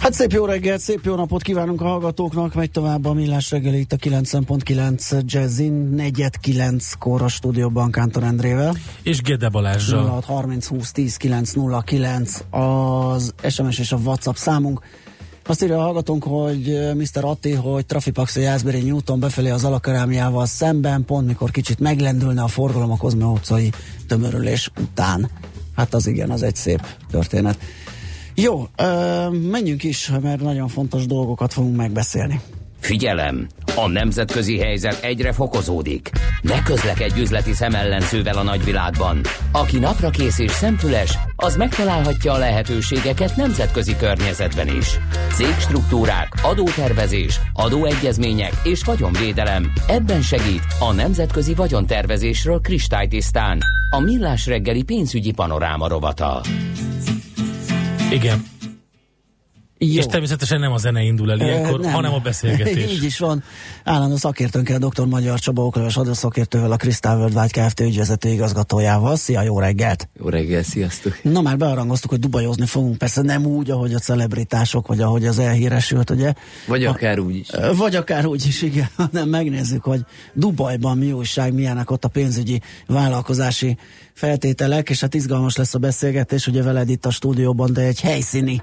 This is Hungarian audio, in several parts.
Hát szép jó reggelt, szép jó napot kívánunk a hallgatóknak, megy tovább a Millás reggeli itt a 90.9 Jazzin, negyed 9 kor a stúdióban Kántor Endrével. És Gede Balázsral. 06 30 20 10 909 az SMS és a WhatsApp számunk. Azt írja a hallgatónk, hogy Mr. Atti, hogy Trafipax a Jászberény Newton befelé az alakarámiával szemben, pont mikor kicsit meglendülne a forgalom a Kozme utcai tömörülés után. Hát az igen, az egy szép történet. Jó, ö, menjünk is, mert nagyon fontos dolgokat fogunk megbeszélni. Figyelem! A nemzetközi helyzet egyre fokozódik. Ne közlekedj üzleti szemellenzővel a nagyvilágban. Aki napra kész és szempüles, az megtalálhatja a lehetőségeket nemzetközi környezetben is. Cégstruktúrák, adótervezés, adóegyezmények és vagyonvédelem. Ebben segít a Nemzetközi Vagyontervezésről kristálytisztán. A Millás reggeli pénzügyi panoráma rovata. Igen. Jó. És természetesen nem a zene indul el ilyenkor, nem. hanem a beszélgetés. Így is van. Állandó szakértőnkkel, dr. Magyar Csaba Okleves adószakértővel, a Crystal Worldwide Kft. ügyvezető igazgatójával. Szia, jó reggelt! Jó reggel, sziasztok! Na már bearangoztuk, hogy dubajozni fogunk, persze nem úgy, ahogy a celebritások, vagy ahogy az elhíresült, ugye? Vagy akár úgy is. Vagy akár úgy is, igen, hanem megnézzük, hogy Dubajban mi újság, milyenek ott a pénzügyi vállalkozási feltételek, és hát izgalmas lesz a beszélgetés, ugye veled itt a stúdióban, de egy helyszíni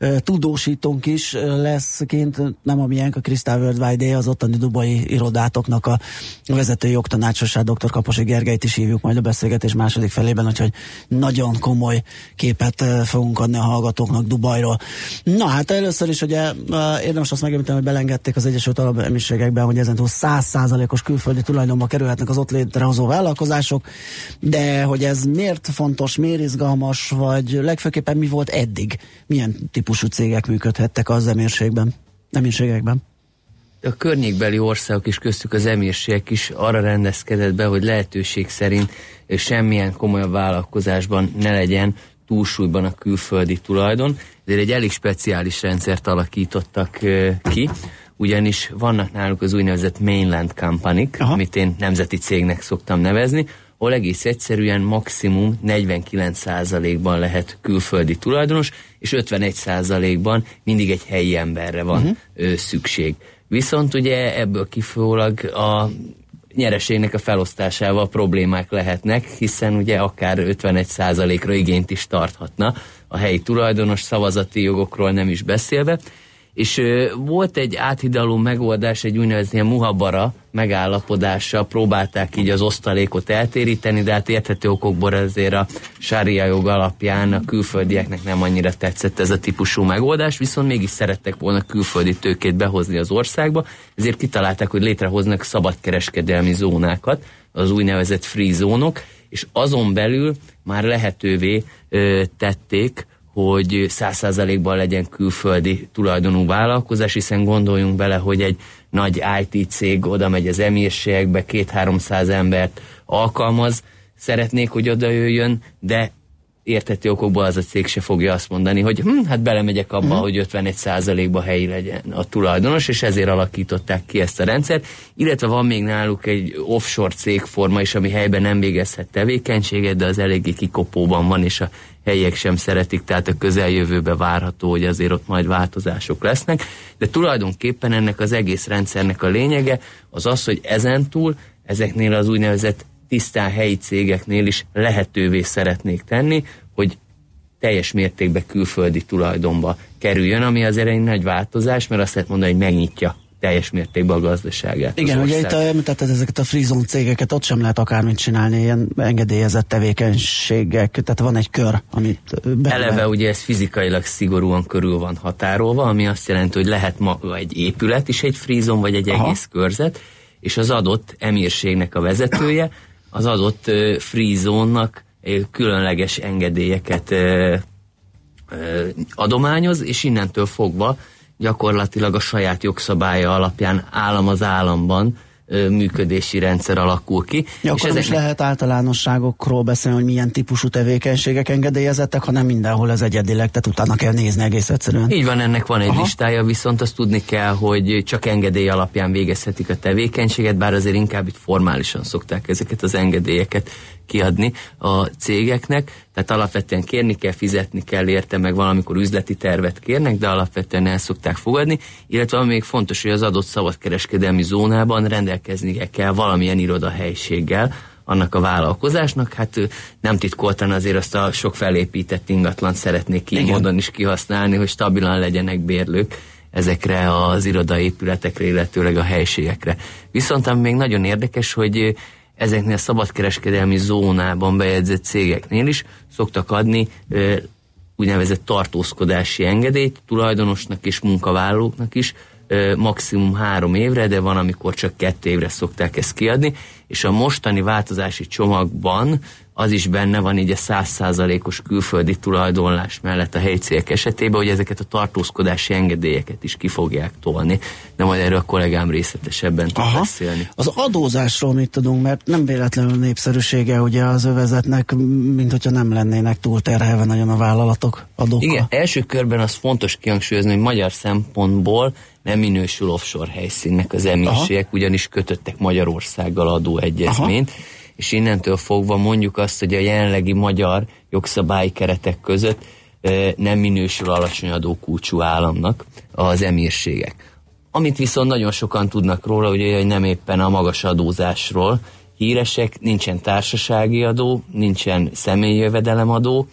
uh, tudósítónk is lesz kint, nem a miénk, a Crystal Worldwide az ottani dubai irodátoknak a vezető jogtanácsosát, dr. Kaposi Gergelyt is hívjuk majd a beszélgetés második felében, úgyhogy nagyon komoly képet uh, fogunk adni a hallgatóknak Dubajról. Na hát először is ugye érdemes azt megemlíteni, hogy belengedték az Egyesült Arab Emírségekben, hogy ezentúl 100%-os külföldi tulajdonba kerülhetnek az ott létrehozó vállalkozások, de hogy ez miért fontos, miért izgalmas, vagy legfőképpen mi volt eddig, milyen típusú cégek működhettek az emírségben, emírségekben. A környékbeli országok és köztük az emírségek is arra rendezkedett be, hogy lehetőség szerint semmilyen komolyabb vállalkozásban ne legyen túlsúlyban a külföldi tulajdon, ezért egy elég speciális rendszert alakítottak ki, ugyanis vannak náluk az úgynevezett mainland company amit én nemzeti cégnek szoktam nevezni, ahol egész egyszerűen maximum 49%-ban lehet külföldi tulajdonos, és 51%-ban mindig egy helyi emberre van uh-huh. szükség. Viszont ugye ebből kifolyólag a nyereségnek a felosztásával problémák lehetnek, hiszen ugye akár 51%-ra igényt is tarthatna a helyi tulajdonos szavazati jogokról nem is beszélve, és volt egy áthidaló megoldás, egy úgynevezett muhabara megállapodással próbálták így az osztalékot eltéríteni, de hát érthető okokból azért a sária jog alapján a külföldieknek nem annyira tetszett ez a típusú megoldás, viszont mégis szerettek volna külföldi tőkét behozni az országba, ezért kitalálták, hogy létrehoznak szabadkereskedelmi zónákat, az úgynevezett free zónok, és azon belül már lehetővé ö, tették, hogy száz százalékban legyen külföldi tulajdonú vállalkozás, hiszen gondoljunk bele, hogy egy nagy IT cég oda megy az emírségekbe, két-háromszáz embert alkalmaz, szeretnék, hogy oda jöjjön, de értető okokból az a cég se fogja azt mondani, hogy hm, hát belemegyek abba, mm. hogy 51 százalékba helyi legyen a tulajdonos, és ezért alakították ki ezt a rendszert, illetve van még náluk egy offshore cégforma is, ami helyben nem végezhet tevékenységet, de az eléggé kikopóban van, és a helyiek sem szeretik, tehát a közeljövőbe várható, hogy azért ott majd változások lesznek, de tulajdonképpen ennek az egész rendszernek a lényege az az, hogy ezentúl ezeknél az úgynevezett tisztán helyi cégeknél is lehetővé szeretnék tenni, hogy teljes mértékben külföldi tulajdonba kerüljön, ami azért egy nagy változás, mert azt lehet mondani, hogy megnyitja teljes mértékben a gazdaságát. Igen, ugye itt említetted ezeket a freezone cégeket, ott sem lehet akármit csinálni, ilyen engedélyezett tevékenységek, tehát van egy kör, amit be Eleve ugye ez fizikailag szigorúan körül van határolva, ami azt jelenti, hogy lehet maga egy épület is egy freezone, vagy egy Aha. egész körzet, és az adott emírségnek a vezetője az adott uh, uh, különleges engedélyeket uh, adományoz, és innentől fogva gyakorlatilag a saját jogszabálya alapján állam az államban működési rendszer alakul ki. Ja, és ezeknek... is lehet általánosságokról beszélni, hogy milyen típusú tevékenységek engedélyezettek, hanem mindenhol ez egyedileg, tehát utána kell nézni egész egyszerűen. Így van, ennek van egy Aha. listája, viszont azt tudni kell, hogy csak engedély alapján végezhetik a tevékenységet, bár azért inkább itt formálisan szokták ezeket az engedélyeket kiadni a cégeknek, tehát alapvetően kérni kell, fizetni kell érte, meg valamikor üzleti tervet kérnek, de alapvetően el szokták fogadni, illetve ami még fontos, hogy az adott szabadkereskedelmi zónában rendelkeznie kell valamilyen irodahelységgel, annak a vállalkozásnak, hát nem titkoltan azért azt a sok felépített ingatlan szeretnék így módon is kihasználni, hogy stabilan legyenek bérlők ezekre az irodaépületekre, illetőleg a helységekre. Viszont ami még nagyon érdekes, hogy ezeknél a szabadkereskedelmi zónában bejegyzett cégeknél is szoktak adni úgynevezett tartózkodási engedélyt tulajdonosnak és munkavállalóknak is, maximum három évre, de van, amikor csak kettő évre szokták ezt kiadni, és a mostani változási csomagban az is benne van így a százszázalékos külföldi tulajdonlás mellett a helyi cégek esetében, hogy ezeket a tartózkodási engedélyeket is ki fogják tolni. De majd erről a kollégám részletesebben tud Aha. beszélni. Az adózásról mit tudunk, mert nem véletlenül népszerűsége ugye az övezetnek, mint hogyha nem lennének túl terhelve nagyon a vállalatok adókkal. Igen, első körben az fontos kihangsúlyozni, hogy magyar szempontból nem minősül offshore helyszínnek az emírségek, ugyanis kötöttek Magyarországgal adóegyezményt. Aha és innentől fogva mondjuk azt, hogy a jelenlegi magyar jogszabályi keretek között nem minősül alacsony adókulcsú államnak az emírségek. Amit viszont nagyon sokan tudnak róla, ugye, hogy nem éppen a magas adózásról híresek, nincsen társasági adó, nincsen személyi jövedelemadó,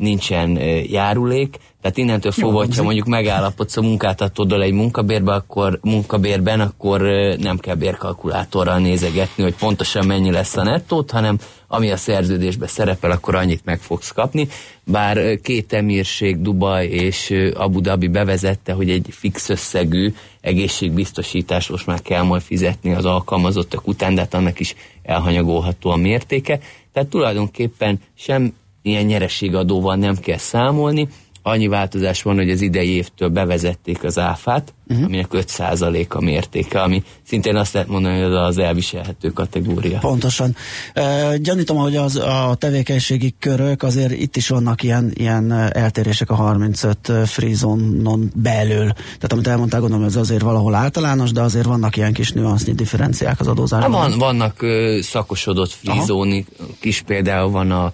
nincsen járulék, tehát innentől fogva, hogyha mondjuk megállapodsz a munkáltatóddal egy munkabérben, akkor, munkabérben, akkor nem kell bérkalkulátorral nézegetni, hogy pontosan mennyi lesz a nettót, hanem ami a szerződésben szerepel, akkor annyit meg fogsz kapni. Bár két emírség, Dubaj és Abu Dhabi bevezette, hogy egy fix összegű egészségbiztosítás most már kell majd fizetni az alkalmazottak után, de hát annak is elhanyagolható a mértéke. Tehát tulajdonképpen sem ilyen nyereségadóval nem kell számolni, annyi változás van, hogy az idei évtől bevezették az áfát, uh-huh. aminek 5% a mértéke, ami szintén azt lehet mondani, hogy az elviselhető kategória. Pontosan. E, gyanítom, hogy az, a tevékenységi körök azért itt is vannak ilyen, ilyen eltérések a 35 free zone-on belül. Tehát amit elmondtál, gondolom, ez azért valahol általános, de azért vannak ilyen kis nüansznyi differenciák az adózásban. Van, vannak ö, szakosodott free zone kis például van a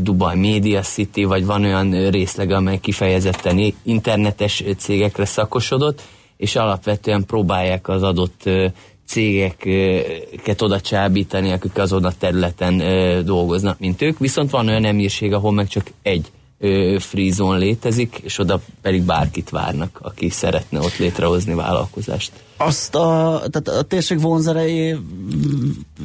Dubai Media City, vagy van olyan részleg, amely kifejezetten internetes cégekre szakosodott, és alapvetően próbálják az adott cégeket oda csábítani, akik azon a területen dolgoznak, mint ők. Viszont van olyan emírség, ahol meg csak egy free zone létezik, és oda pedig bárkit várnak, aki szeretne ott létrehozni vállalkozást. Azt a, tehát a térség vonzerei,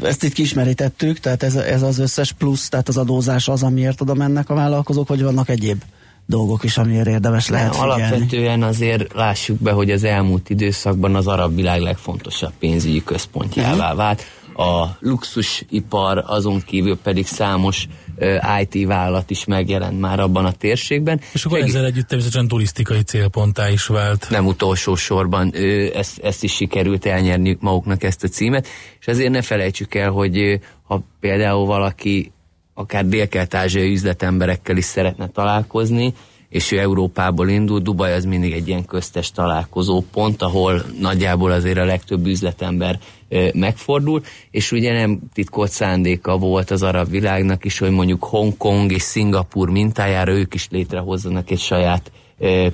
ezt itt kismerítettük, tehát ez, ez az összes plusz, tehát az adózás az, amiért oda mennek a vállalkozók, vagy vannak egyéb dolgok is, amiért érdemes lehet figyelni. Alapvetően azért lássuk be, hogy az elmúlt időszakban az arab világ legfontosabb pénzügyi központjává uh-huh. vált. A luxusipar azon kívül pedig számos IT vállalat is megjelent már abban a térségben. És akkor Egy, ezzel együtt természetesen turisztikai célponttá is vált. Nem utolsó sorban ezt, ezt is sikerült elnyerni maguknak ezt a címet, és ezért ne felejtsük el, hogy ha például valaki akár dél-kelet-ázsiai üzletemberekkel is szeretne találkozni, és ő Európából indul, Dubaj az mindig egy ilyen köztes találkozó pont, ahol nagyjából azért a legtöbb üzletember megfordul, és ugye nem titkolt szándéka volt az arab világnak is, hogy mondjuk Hongkong és Szingapur mintájára ők is létrehozzanak egy saját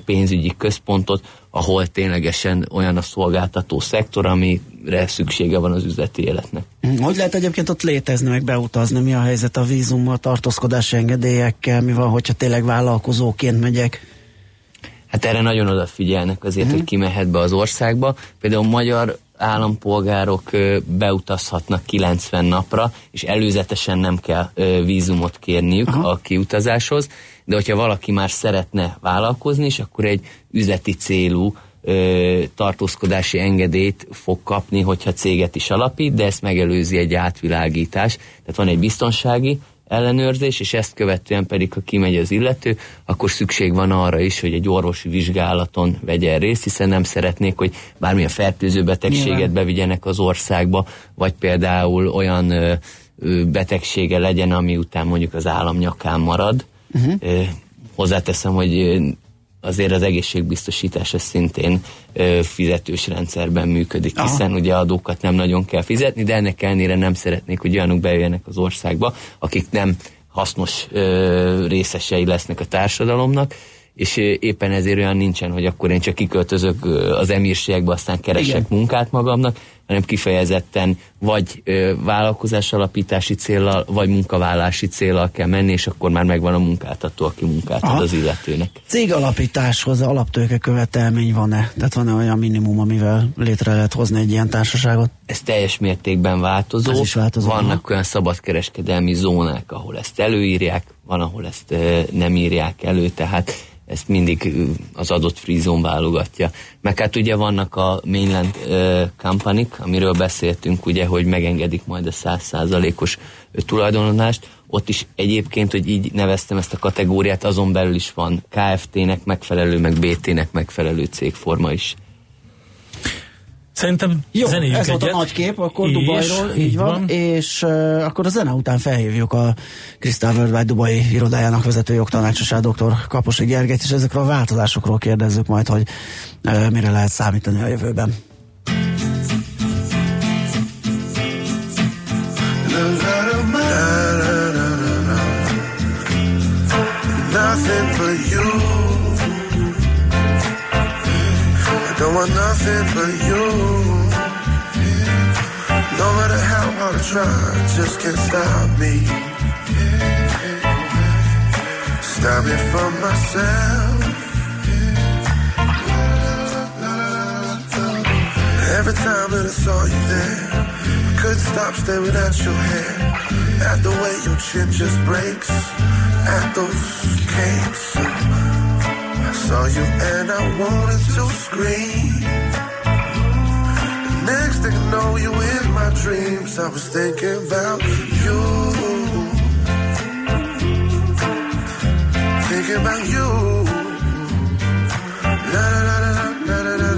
pénzügyi központot, ahol ténylegesen olyan a szolgáltató szektor, amire szüksége van az üzleti életnek. Hogy lehet egyébként ott létezni, meg beutazni? Mi a helyzet a vízummal, tartózkodási engedélyekkel? Mi van, hogyha tényleg vállalkozóként megyek? Hát erre nagyon odafigyelnek azért, hmm. hogy ki mehet be az országba. Például magyar állampolgárok beutazhatnak 90 napra, és előzetesen nem kell vízumot kérniük Aha. a kiutazáshoz de hogyha valaki már szeretne vállalkozni, és akkor egy üzleti célú ö, tartózkodási engedélyt fog kapni, hogyha céget is alapít, de ezt megelőzi egy átvilágítás. Tehát van egy biztonsági ellenőrzés, és ezt követően pedig, ha kimegy az illető, akkor szükség van arra is, hogy egy orvosi vizsgálaton vegyen részt, hiszen nem szeretnék, hogy bármilyen fertőző betegséget Nyilván. bevigyenek az országba, vagy például olyan ö, ö, betegsége legyen, ami után mondjuk az állam nyakán marad. Uh-huh. Ö, hozzáteszem, hogy azért az egészségbiztosítás ez szintén ö, fizetős rendszerben működik, Aha. hiszen ugye adókat nem nagyon kell fizetni, de ennek ellenére nem szeretnék, hogy olyanok bejöjjenek az országba, akik nem hasznos ö, részesei lesznek a társadalomnak, és éppen ezért olyan nincsen, hogy akkor én csak kiköltözök az emírségbe, aztán keresek Igen. munkát magamnak, hanem kifejezetten vagy ö, vállalkozás alapítási célral, vagy munkavállási célral kell menni, és akkor már megvan a munkáltató, aki munkát ad az illetőnek. Cég alapításhoz alaptőke követelmény van-e? Tehát van-e olyan minimum, amivel létre lehet hozni egy ilyen társaságot? Ez teljes mértékben változó. Ez is változó. Vannak olyan szabadkereskedelmi zónák, ahol ezt előírják, van, ahol ezt ö, nem írják elő, tehát ezt mindig az adott frizon válogatja. Meg hát ugye vannak a mainland uh, company amiről beszéltünk, ugye, hogy megengedik majd a százszázalékos tulajdonolást. Ott is egyébként, hogy így neveztem ezt a kategóriát, azon belül is van KFT-nek megfelelő, meg BT-nek megfelelő cégforma is. Szerintem Jó, ez egyet. volt a nagy kép, akkor és, Dubajról, így, így van, van. és uh, akkor a zene után felhívjuk a Crystal Worldwide Dubai irodájának vezető jogtanácsosát, dr. Kaposi Gergelyt, és ezekről a változásokról kérdezzük majd, hogy uh, mire lehet számítani a jövőben. Nothing but you Don't want nothing but you. No matter how hard I try, just can't stop me. Stop me from myself. Every time that I saw you there, I couldn't stop staring at your hair. At the way your chin just breaks, at those came through. I saw you and I wanted to scream. The next thing I know, you in my dreams. I was thinking about you. Thinking about you. La la la la la la. la.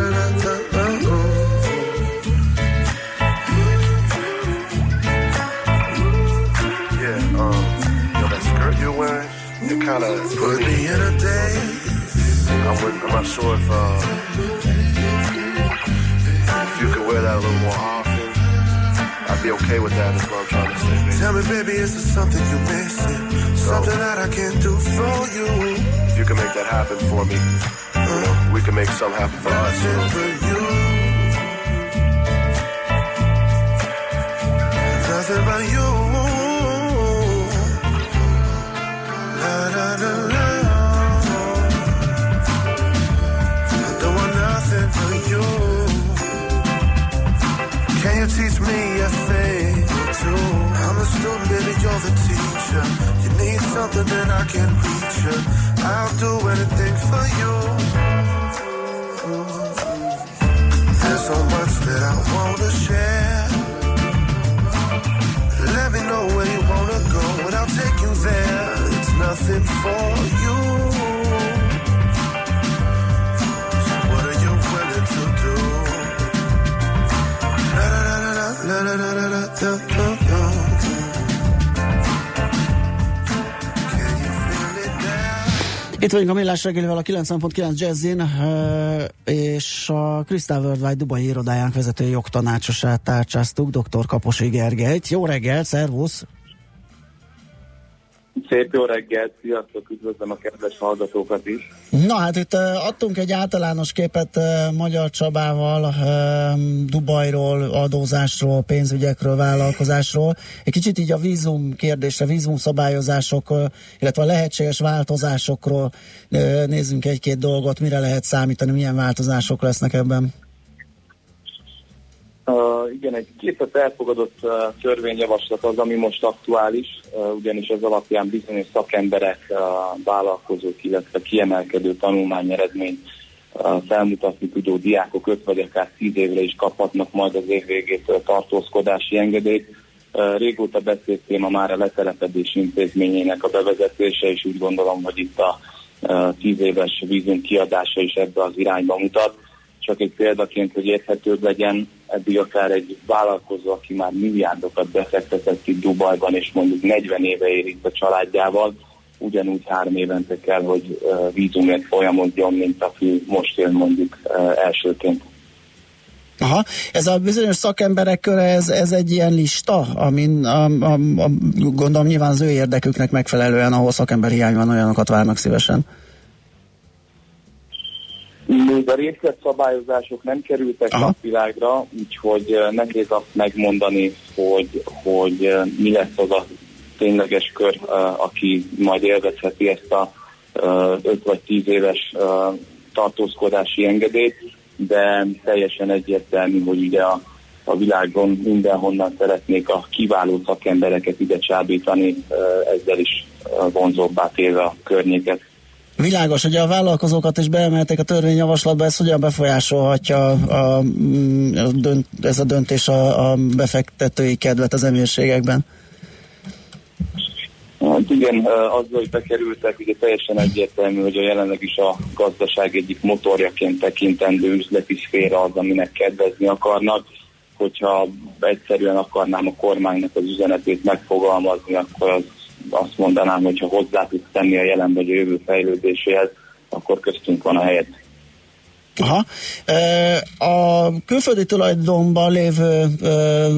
Kind of put me in a daze. I'm, I'm not sure if uh, if you could wear that a little more often. I'd be okay with that. that. Is what I'm trying to say. Baby. Tell me, baby, is there something you're missing? So, something that I can do for you. If you can make that happen for me, uh, you know, we can make something happen for us. For you. Nothing but you. I can Itt vagyunk a Millás reggelivel a 90.9 Jazzin, és a Crystal Worldwide Dubai irodájánk vezető jogtanácsosát tárcsáztuk, dr. Kaposi Gergelyt. Jó reggel, szervusz! Szép jó reggelt, sziasztok, üdvözlöm a kedves hallgatókat is. Na hát itt uh, adtunk egy általános képet uh, Magyar Csabával, uh, Dubajról, adózásról, pénzügyekről, vállalkozásról. Egy kicsit így a vízum kérdésre, vízum szabályozások, illetve a lehetséges változásokról nézzünk egy-két dolgot, mire lehet számítani, milyen változások lesznek ebben. Uh, igen, egy készített elfogadott uh, törvényjavaslat az, ami most aktuális, uh, ugyanis az alapján bizonyos szakemberek, uh, vállalkozók, illetve kiemelkedő tanulmányeredményt uh, felmutatni tudó diákok 5 vagy akár 10 évre is kaphatnak majd az év végétől tartózkodási engedélyt. Régóta beszélt téma már a letelepedés intézményének a bevezetése, és úgy gondolom, hogy itt a tíz éves vízum kiadása is ebbe az irányba mutat. Csak egy példaként, hogy érthetőbb legyen, eddig akár egy vállalkozó, aki már milliárdokat befektetett itt Dubajban, és mondjuk 40 éve ér itt a családjával, ugyanúgy három évente kell, hogy vízumért folyamodjon, mint aki most él mondjuk elsőként. Aha, ez a bizonyos szakemberek köre, ez, ez egy ilyen lista, amin a, a, a, gondolom nyilván az ő érdeküknek megfelelően, ahol szakember hiány van, olyanokat várnak szívesen. Még a részletszabályozások nem kerültek Aha. napvilágra, úgyhogy nehéz azt megmondani, hogy, hogy mi lesz az a tényleges kör, aki majd élvezheti ezt a 5 vagy 10 éves tartózkodási engedélyt de teljesen egyértelmű, hogy ugye a, a világon mindenhonnan szeretnék a kiváló szakembereket ide csábítani, ezzel is vonzóbbá téve a környéket. Világos, hogy a vállalkozókat is beemelték a törvényjavaslatba, ez hogyan befolyásolhatja a, a dönt, ez a döntés a, a befektetői kedvet az emírségekben? Hát igen, azzal, hogy bekerültek, ugye teljesen egyértelmű, hogy a jelenleg is a gazdaság egyik motorjaként tekintendő üzleti szféra az, aminek kedvezni akarnak. Hogyha egyszerűen akarnám a kormánynak az üzenetét megfogalmazni, akkor az, azt mondanám, hogy ha hozzá tudsz tenni a jelen vagy a jövő fejlődéséhez, akkor köztünk van a helyet. Aha. A külföldi tulajdonban lévő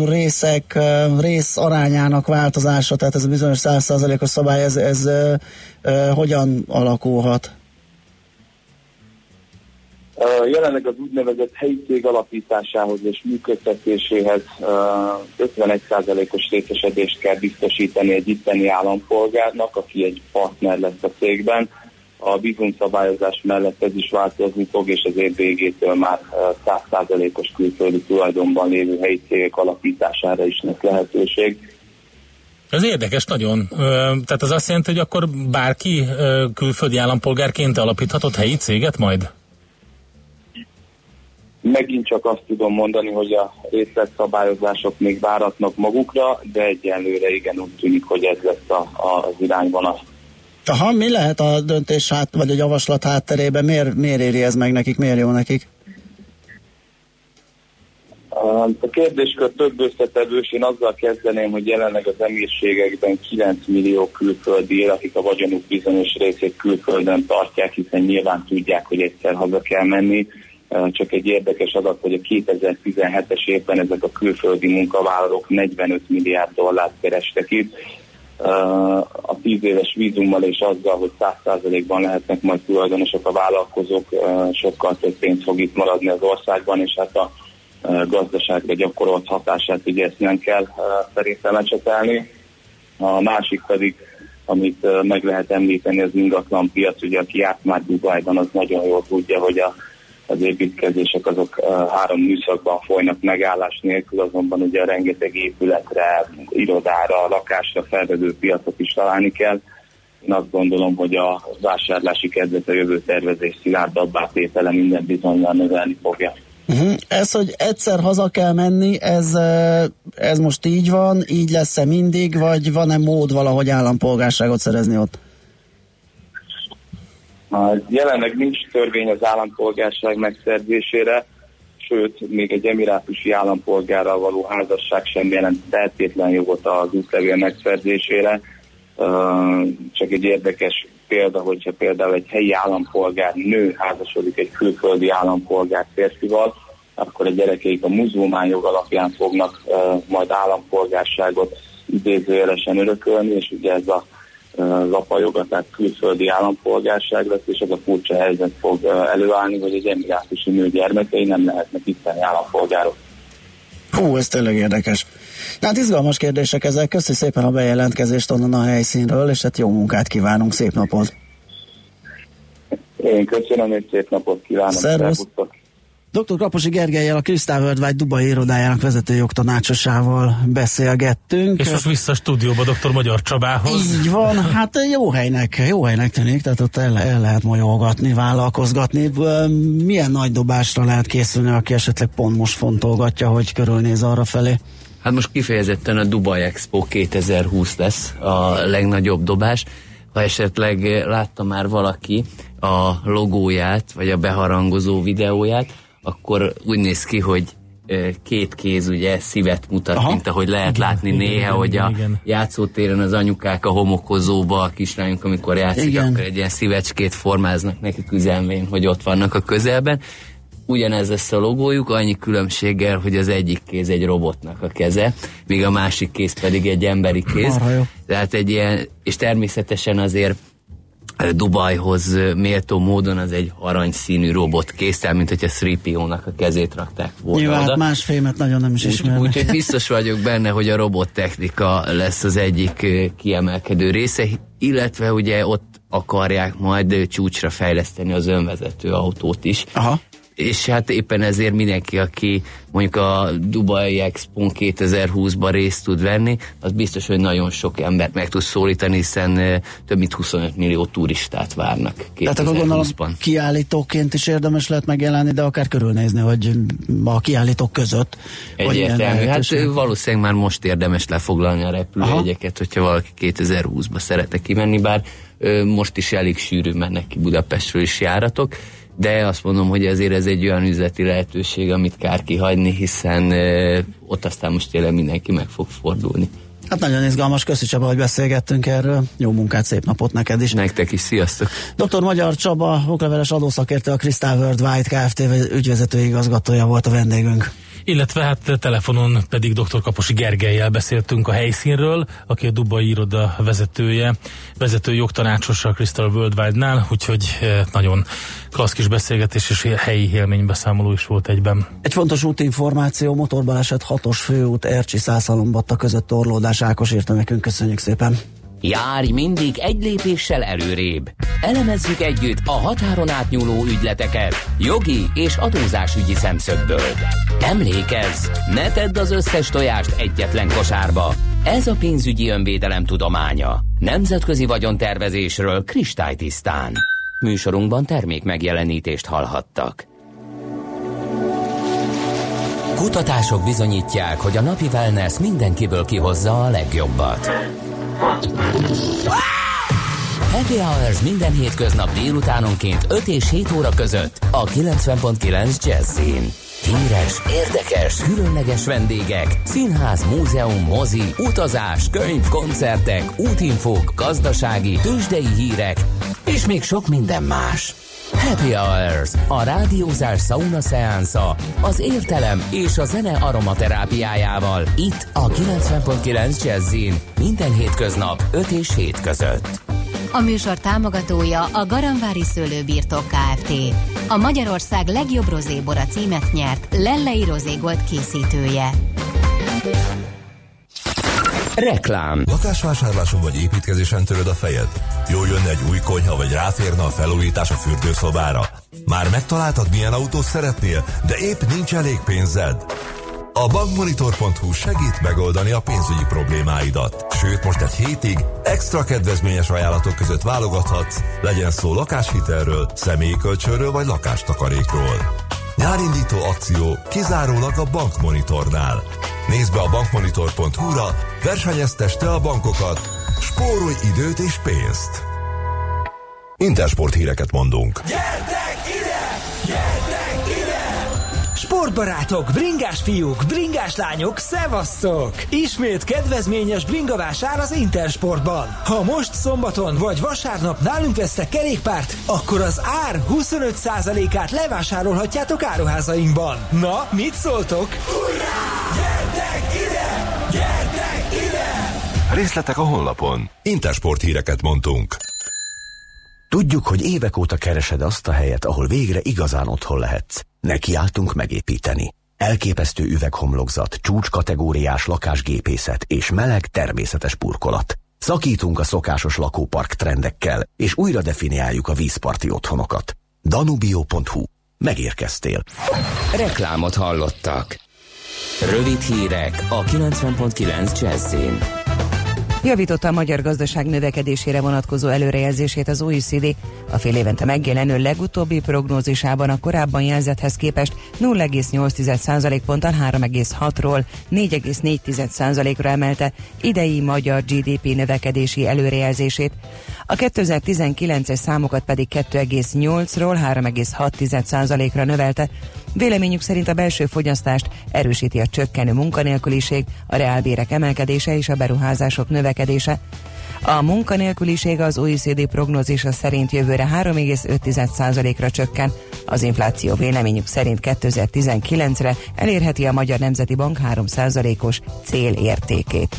részek rész arányának változása, tehát ez a bizonyos 100%-os szabály, ez, ez hogyan alakulhat? Jelenleg az úgynevezett helyi cég alapításához és működtetéséhez 51%-os részesedést kell biztosítani egy itteni állampolgárnak, aki egy partner lesz a cégben a vízumszabályozás mellett ez is változni fog, és az év végétől már 100%-os külföldi tulajdonban lévő helyi cégek alapítására is lesz lehetőség. Ez érdekes nagyon. Tehát az azt jelenti, hogy akkor bárki külföldi állampolgárként alapíthatott helyi céget majd? Megint csak azt tudom mondani, hogy a részletszabályozások még váratnak magukra, de egyenlőre igen úgy tűnik, hogy ez lesz a, a, az irányvonal. Aha, mi lehet a döntés hát, vagy a javaslat hátterében? Miért, miért éri ez meg nekik? Miért jó nekik? A kérdéskör több összetevős, én azzal kezdeném, hogy jelenleg az emírségekben 9 millió külföldi él, akik a vagyonuk bizonyos részét külföldön tartják, hiszen nyilván tudják, hogy egyszer haza kell menni. Csak egy érdekes adat, hogy a 2017-es évben ezek a külföldi munkavállalók 45 milliárd dollárt kerestek itt, a 10 éves vízummal és azzal, hogy 100%-ban lehetnek majd tulajdonosok a vállalkozók, sokkal több pénz fog itt maradni az országban, és hát a gazdaságra gyakorolt hatását ugye ezt nem kell szerintem lecsetelni. A másik pedig, amit meg lehet említeni, az ingatlan piac, ugye aki járt már Dubajban, az nagyon jól tudja, hogy a az építkezések azok három műszakban folynak megállás nélkül, azonban ugye rengeteg épületre, irodára, lakásra felvevő piacot is találni kell. Én azt gondolom, hogy a vásárlási kedvet a jövő tervezés szilárdabbá tétele minden bizonyal növelni fogja. Uh-huh. Ez, hogy egyszer haza kell menni, ez, ez most így van, így lesz-e mindig, vagy van-e mód valahogy állampolgárságot szerezni ott? Jelenleg nincs törvény az állampolgárság megszerzésére, sőt, még egy emirátusi állampolgárral való házasság sem jelent feltétlen jogot az útlevél megszerzésére. Csak egy érdekes példa, hogyha például egy helyi állampolgár nő házasodik egy külföldi állampolgár férfival, akkor a gyerekeik a muzulmán jog alapján fognak majd állampolgárságot idézőjelesen örökölni, és ugye ez a az apa joga, tehát külföldi állampolgárság lesz, és az a furcsa helyzet fog előállni, hogy egy emirátusi nő gyermekei nem lehetnek itteni állampolgárok. Hú, ez tényleg érdekes. Na, hát izgalmas kérdések ezek. Köszi szépen a bejelentkezést onnan a helyszínről, és hát jó munkát kívánunk, szép napot! Én köszönöm, és szép napot kívánok! Szervusz! Dr. Kaposi Gergelyel, a Crystal Worldwide Dubai irodájának vezető jogtanácsosával beszélgettünk. És most vissza a stúdióba dr. Magyar Csabához. Így van, hát jó helynek, jó helynek tűnik, tehát ott el, el lehet molyolgatni, vállalkozgatni. Milyen nagy dobásra lehet készülni, aki esetleg pont most fontolgatja, hogy körülnéz arra felé? Hát most kifejezetten a Dubai Expo 2020 lesz a legnagyobb dobás. Ha esetleg látta már valaki a logóját, vagy a beharangozó videóját, akkor úgy néz ki, hogy két kéz ugye szívet mutat, Aha. mint ahogy lehet igen, látni igen, néha, igen, hogy a igen. játszótéren az anyukák a homokozóba, a kislányunk, amikor játszik, igen. akkor egy ilyen szívecskét formáznak nekik üzelmén, hogy ott vannak a közelben. Ugyanez lesz a logójuk, annyi különbséggel, hogy az egyik kéz egy robotnak a keze, míg a másik kéz pedig egy emberi kéz. Tehát egy ilyen, és természetesen azért Dubajhoz méltó módon az egy aranyszínű robot késztel, mint hogyha Sripiónak a kezét rakták volna Nyilván, oda. más fémet nagyon nem is ismernek. Úgyhogy úgy, biztos vagyok benne, hogy a robottechnika lesz az egyik kiemelkedő része, illetve ugye ott akarják majd csúcsra fejleszteni az önvezető autót is. Aha és hát éppen ezért mindenki, aki mondjuk a Dubai Expo 2020-ban részt tud venni, az biztos, hogy nagyon sok embert meg tud szólítani, hiszen több mint 25 millió turistát várnak 2020-ban. Tehát akkor gondolom kiállítóként is érdemes lehet megjelenni, de akár körülnézni, hogy a kiállítók között. Egyértelmű. Hát valószínűleg már most érdemes lefoglalni a repülőjegyeket, hogyha valaki 2020-ba szeretne kimenni, bár most is elég sűrű mennek ki Budapestről is járatok, de azt mondom, hogy ezért ez egy olyan üzleti lehetőség, amit kár kihagyni, hiszen ott aztán most tényleg mindenki meg fog fordulni. Hát nagyon izgalmas, köszi Csaba, hogy beszélgettünk erről. Jó munkát, szép napot neked is. Nektek is, sziasztok! Dr. Magyar Csaba, okleveles adószakértő, a Crystal World White Kft. ügyvezető igazgatója volt a vendégünk illetve hát telefonon pedig dr. Kaposi Gergelyel beszéltünk a helyszínről, aki a Dubai iroda vezetője, vezető jogtanácsos a Crystal Worldwide-nál, úgyhogy eh, nagyon klassz kis beszélgetés és helyi élménybeszámoló is volt egyben. Egy fontos útinformáció, motorbaleset hatos főút Ercsi Szászalombatta között torlódás Ákos írta nekünk, köszönjük szépen. Járj mindig egy lépéssel előrébb. Elemezzük együtt a határon átnyúló ügyleteket jogi és adózásügyi szemszögből. Emlékezz, ne tedd az összes tojást egyetlen kosárba. Ez a pénzügyi önvédelem tudománya. Nemzetközi vagyontervezésről kristálytisztán. Műsorunkban termék megjelenítést hallhattak. Kutatások bizonyítják, hogy a napi wellness mindenkiből kihozza a legjobbat. Happy Hours minden hétköznap délutánonként 5 és 7 óra között a 90.9 Jazzin. Híres, érdekes, különleges vendégek, színház, múzeum, mozi, utazás, könyv, koncertek, útinfók, gazdasági, tőzsdei hírek, és még sok minden más. Happy Hours, a rádiózás sauna szeánsza, az értelem és a zene aromaterápiájával. Itt a 90.9 Jazzin, minden hétköznap 5 és 7 között. A műsor támogatója a Garamvári Szőlőbirtok Kft. A Magyarország legjobb rozébora címet nyert Lellei Rozégolt készítője. Reklám. Lakásvásárláson vagy építkezésen töröd a fejed? Jó jönne egy új konyha, vagy ráférne a felújítás a fürdőszobára? Már megtaláltad, milyen autót szeretnél, de épp nincs elég pénzed? A bankmonitor.hu segít megoldani a pénzügyi problémáidat. Sőt, most egy hétig extra kedvezményes ajánlatok között válogathatsz, legyen szó lakáshitelről, személyi kölcsönről vagy lakástakarékról. Nyárindító akció kizárólag a Bankmonitornál. Nézd be a bankmonitor.hu-ra, versenyezteste a bankokat, spórolj időt és pénzt. Intersport híreket mondunk. Gyertek! Sportbarátok, bringás fiúk, bringás lányok, szevasztok! Ismét kedvezményes bringavásár az Intersportban. Ha most szombaton vagy vasárnap nálunk vesztek kerékpárt, akkor az ár 25%-át levásárolhatjátok áruházainkban. Na, mit szóltok? Hurrá! Gyertek ide! Gyertek ide! Részletek a honlapon. Intersport híreket mondtunk. Tudjuk, hogy évek óta keresed azt a helyet, ahol végre igazán otthon lehetsz. Nekiálltunk megépíteni. Elképesztő üveghomlokzat, csúcskategóriás lakásgépészet és meleg természetes burkolat. Szakítunk a szokásos lakópark trendekkel, és újra definiáljuk a vízparti otthonokat. Danubio.hu. Megérkeztél. Reklámot hallottak. Rövid hírek a 90.9 Jazzin. Javította a magyar gazdaság növekedésére vonatkozó előrejelzését az OECD. A fél évente megjelenő legutóbbi prognózisában a korábban jelzethez képest 0,8% ponttal 3,6-ról 4,4%-ra emelte idei magyar GDP növekedési előrejelzését. A 2019-es számokat pedig 2,8-ról 3,6%-ra növelte. Véleményük szerint a belső fogyasztást erősíti a csökkenő munkanélküliség, a reálbérek emelkedése és a beruházások növekedése. A munkanélküliség az OECD prognózisa szerint jövőre 3,5%-ra csökken. Az infláció véleményük szerint 2019-re elérheti a Magyar Nemzeti Bank 3%-os célértékét.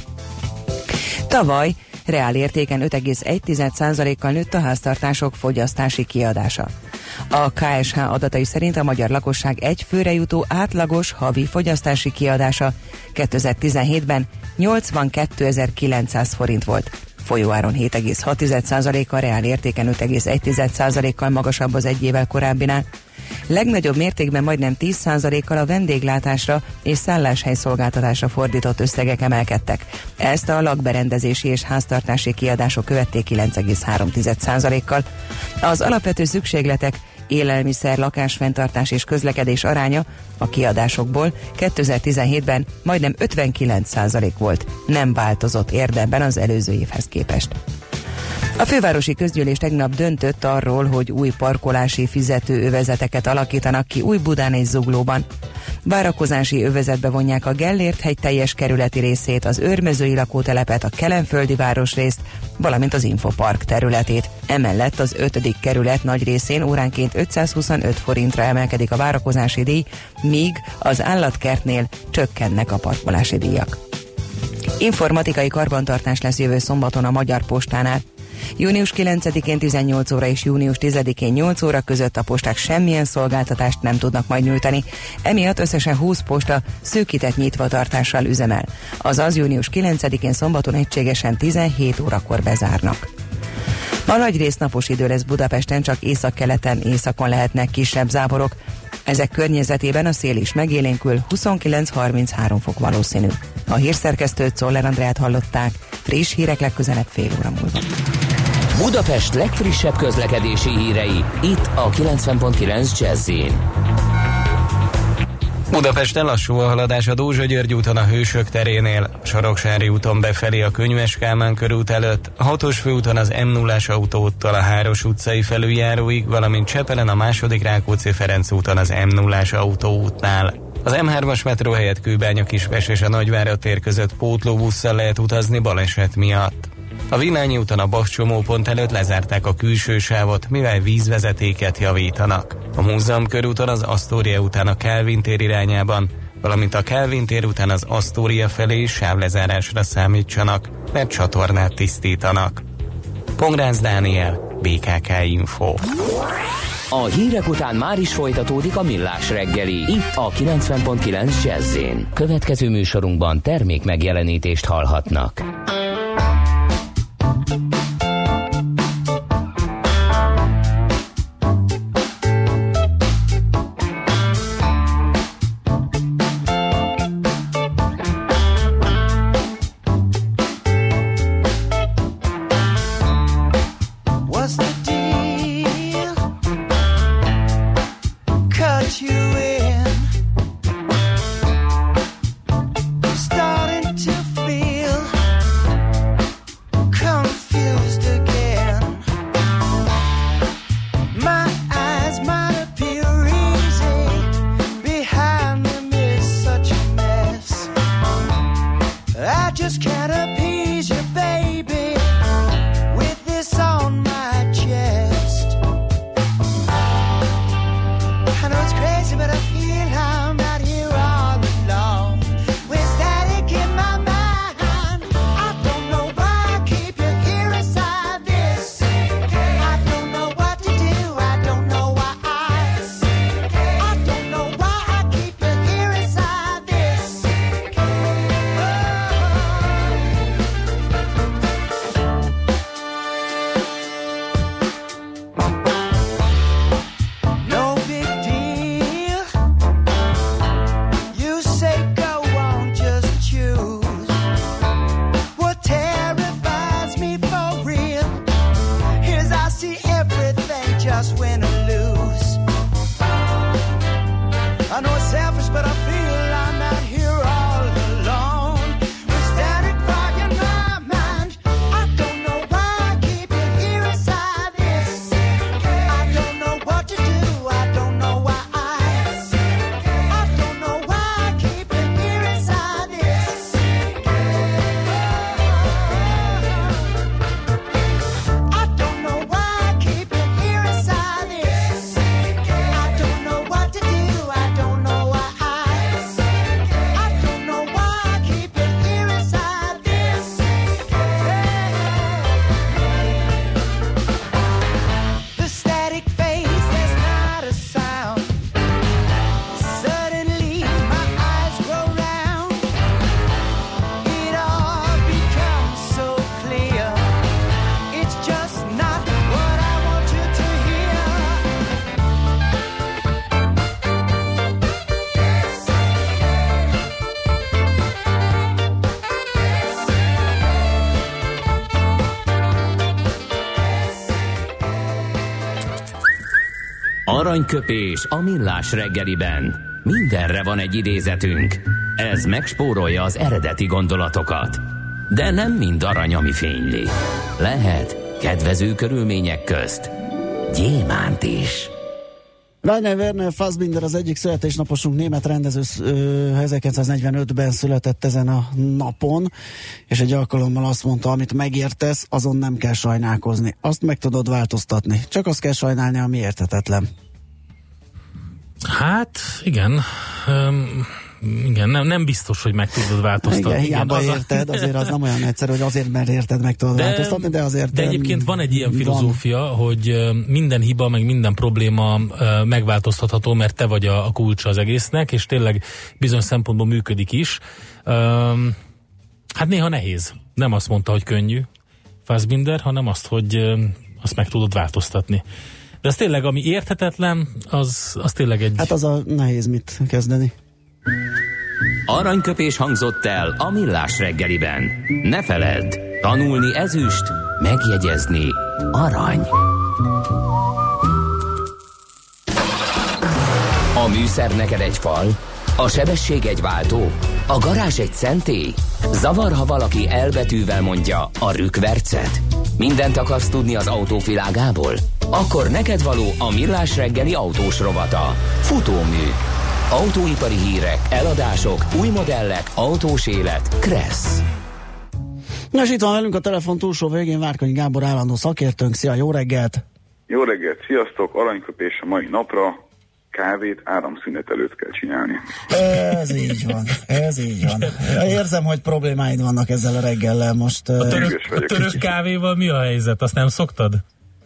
Tavaly reál értéken 5,1%-kal nőtt a háztartások fogyasztási kiadása. A KSH adatai szerint a magyar lakosság egy főre jutó átlagos havi fogyasztási kiadása 2017-ben 82.900 forint volt. Folyóáron 7,6%-kal, reál értéken 5,1%-kal magasabb az egy évvel korábbinál. Legnagyobb mértékben majdnem 10%-kal a vendéglátásra és szálláshely szolgáltatásra fordított összegek emelkedtek. Ezt a lakberendezési és háztartási kiadások követték 9,3%-kal. Az alapvető szükségletek élelmiszer, lakásfenntartás és közlekedés aránya a kiadásokból 2017-ben majdnem 59% volt, nem változott érdemben az előző évhez képest. A fővárosi közgyűlés tegnap döntött arról, hogy új parkolási fizető övezeteket alakítanak ki új Budán és Zuglóban. Várakozási övezetbe vonják a Gellért hegy teljes kerületi részét, az őrmezői lakótelepet, a Kelenföldi városrészt, valamint az Infopark területét. Emellett az 5. kerület nagy részén óránként 525 forintra emelkedik a várakozási díj, míg az állatkertnél csökkennek a parkolási díjak. Informatikai karbantartás lesz jövő szombaton a Magyar Postánál. Június 9-én 18 óra és június 10-én 8 óra között a posták semmilyen szolgáltatást nem tudnak majd nyújtani. Emiatt összesen 20 posta szűkített nyitvatartással üzemel. Azaz június 9-én szombaton egységesen 17 órakor bezárnak. Ma nagy rész napos idő lesz Budapesten, csak északkeleten, északon lehetnek kisebb záporok. Ezek környezetében a szél is megélénkül, 29-33 fok valószínű. A hírszerkesztőt Szoller Andrát hallották, friss hírek legközelebb fél óra múlva. Budapest legfrissebb közlekedési hírei, itt a 90.9 jazz Budapesten lassú a haladás a Dózsa György úton a Hősök terénél, a Soroksári úton befelé a Könyves Kálmán körút előtt, a hatos főúton az m 0 autóúttal a Háros utcai felüljáróig, valamint Csepelen a második Rákóczi Ferenc úton az m 0 autóútnál. Az M3-as metró helyett Kőbánya Kispes és a Nagyvárad tér között pótlóbusszal lehet utazni baleset miatt. A Vilányi úton a Bakcsomó pont előtt lezárták a külső sávot, mivel vízvezetéket javítanak. A Múzeum körúton az Asztória után a Kelvin tér irányában, valamint a Kelvin tér után az Asztória felé sávlezárásra számítsanak, mert csatornát tisztítanak. Pongrász Dániel, BKK Info. A hírek után már is folytatódik a millás reggeli, itt a 90.9 jazz Következő műsorunkban termék megjelenítést hallhatnak. Aranyköpés a millás reggeliben. Mindenre van egy idézetünk. Ez megspórolja az eredeti gondolatokat. De nem mind arany, ami fényli. Lehet kedvező körülmények közt gyémánt is. Rainer Werner Fassbinder az egyik születésnaposunk német rendező 1945-ben született ezen a napon, és egy alkalommal azt mondta, amit megértesz, azon nem kell sajnálkozni. Azt meg tudod változtatni. Csak azt kell sajnálni, ami értetetlen. Hát, igen. Um, igen, nem, nem biztos, hogy meg tudod változtatni. Igen, hiába igen, az érted, azért az nem olyan egyszerű, hogy azért, mert érted, meg tudod de, változtatni, de azért... De egyébként van egy ilyen filozófia, van. hogy minden hiba, meg minden probléma megváltoztatható, mert te vagy a, a kulcsa az egésznek, és tényleg bizonyos szempontból működik is. Um, hát néha nehéz. Nem azt mondta, hogy könnyű Fassbinder, hanem azt, hogy azt meg tudod változtatni. De az tényleg, ami érthetetlen, az, az tényleg egy... Hát az a nehéz mit kezdeni. Aranyköpés hangzott el a millás reggeliben. Ne feledd, tanulni ezüst, megjegyezni arany. A műszer neked egy fal, a sebesség egy váltó, a garázs egy szentély. Zavar, ha valaki elbetűvel mondja a rükvercet. Mindent akarsz tudni az autóvilágából? Akkor neked való a millás reggeli autós rovata. Futómű Autóipari hírek, eladások, új modellek, autós élet. Kressz. Nos, itt van velünk a telefon túlsó végén Várkonyi Gábor állandó szakértőnk. Szia, jó reggelt! Jó reggelt, sziasztok! Aranyköpés a mai napra kávét áramszünet előtt kell csinálni. Ez így van, ez így van. Érzem, hogy problémáid vannak ezzel a reggellel most. A török, a török kávéval mi a helyzet? Azt nem szoktad?